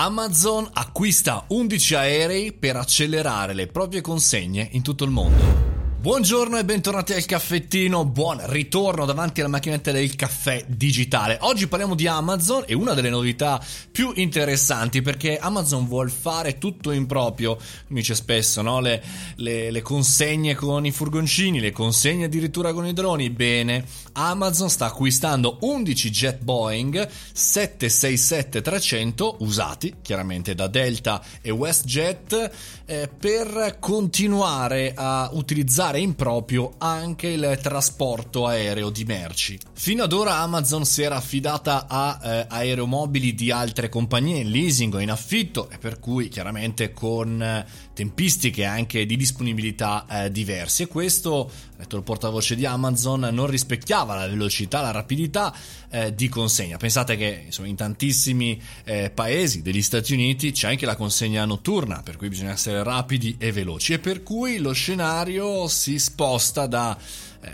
Amazon acquista 11 aerei per accelerare le proprie consegne in tutto il mondo. Buongiorno e bentornati al caffettino, buon ritorno davanti alla macchinetta del caffè digitale. Oggi parliamo di Amazon e una delle novità più interessanti perché Amazon vuole fare tutto in proprio, mi dice spesso, no? le, le, le consegne con i furgoncini, le consegne addirittura con i droni. Bene, Amazon sta acquistando 11 jet Boeing 767-300 usati chiaramente da Delta e WestJet eh, per continuare a utilizzare utilizzare in proprio anche il trasporto aereo di merci. Fino ad ora Amazon si era affidata a eh, aeromobili di altre compagnie in leasing o in affitto e per cui chiaramente con eh, tempistiche anche di disponibilità eh, diverse e questo, detto il portavoce di Amazon, non rispecchiava la velocità, la rapidità eh, di consegna. Pensate che insomma, in tantissimi eh, paesi degli Stati Uniti c'è anche la consegna notturna, per cui bisogna essere rapidi e veloci e per cui lo scenario si sposta da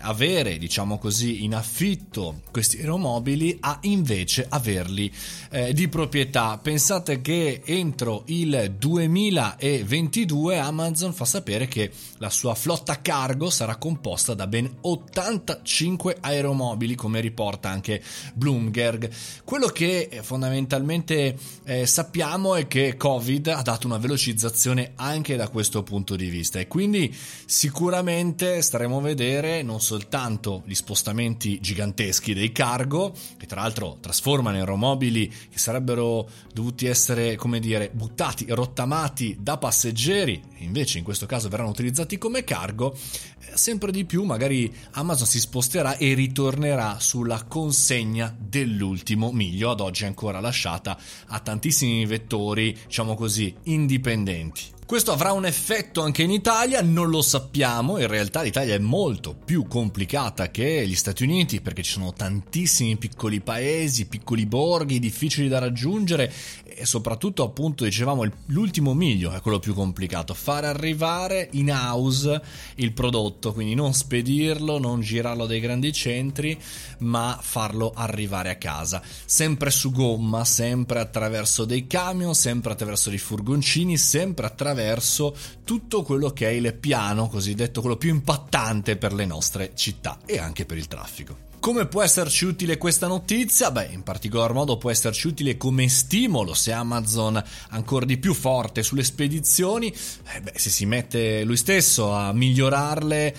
avere, diciamo così, in affitto questi aeromobili a invece averli eh, di proprietà. Pensate che entro il 2022 Amazon fa sapere che la sua flotta cargo sarà composta da ben 85 aeromobili, come riporta anche Bloomberg. Quello che eh, fondamentalmente eh, sappiamo è che Covid ha dato una velocizzazione anche da questo punto di vista e quindi sicuramente staremo a vedere non soltanto gli spostamenti giganteschi dei cargo, che tra l'altro trasformano aeromobili che sarebbero dovuti essere, come dire, buttati, rottamati da passeggeri, invece in questo caso verranno utilizzati come cargo, eh, sempre di più magari Amazon si sposterà e ritornerà sulla consegna dell'ultimo miglio, ad oggi ancora lasciata a tantissimi vettori, diciamo così, indipendenti. Questo avrà un effetto anche in Italia, non lo sappiamo, in realtà l'Italia è molto più complicata che gli Stati Uniti perché ci sono tantissimi piccoli paesi, piccoli borghi difficili da raggiungere. E soprattutto appunto dicevamo l'ultimo miglio è quello più complicato, fare arrivare in house il prodotto, quindi non spedirlo, non girarlo dai grandi centri, ma farlo arrivare a casa, sempre su gomma, sempre attraverso dei camion, sempre attraverso dei furgoncini, sempre attraverso attraverso tutto quello che è il piano cosiddetto, quello più impattante per le nostre città e anche per il traffico. Come può esserci utile questa notizia? Beh, in particolar modo può esserci utile come stimolo se Amazon ancora di più forte sulle spedizioni, eh beh, se si mette lui stesso a migliorarle,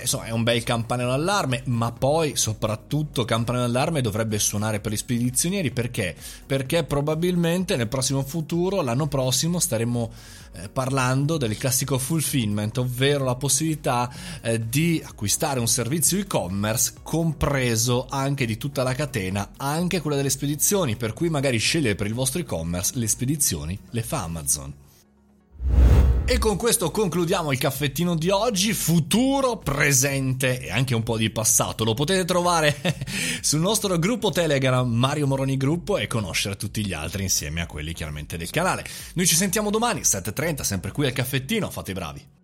insomma è un bel campanello d'allarme, ma poi soprattutto campanello d'allarme dovrebbe suonare per gli spedizionieri perché? Perché probabilmente nel prossimo futuro, l'anno prossimo, staremo eh, parlando del classico fulfillment, ovvero la possibilità eh, di acquistare un servizio e-commerce compreso anche di tutta la catena, anche quella delle spedizioni, per cui magari scegliere per il vostro e-commerce le spedizioni le fa Amazon. E con questo concludiamo il caffettino di oggi, futuro, presente e anche un po' di passato. Lo potete trovare sul nostro gruppo Telegram Mario Moroni Gruppo e conoscere tutti gli altri insieme a quelli chiaramente del canale. Noi ci sentiamo domani 7.30, sempre qui al caffettino, fate i bravi.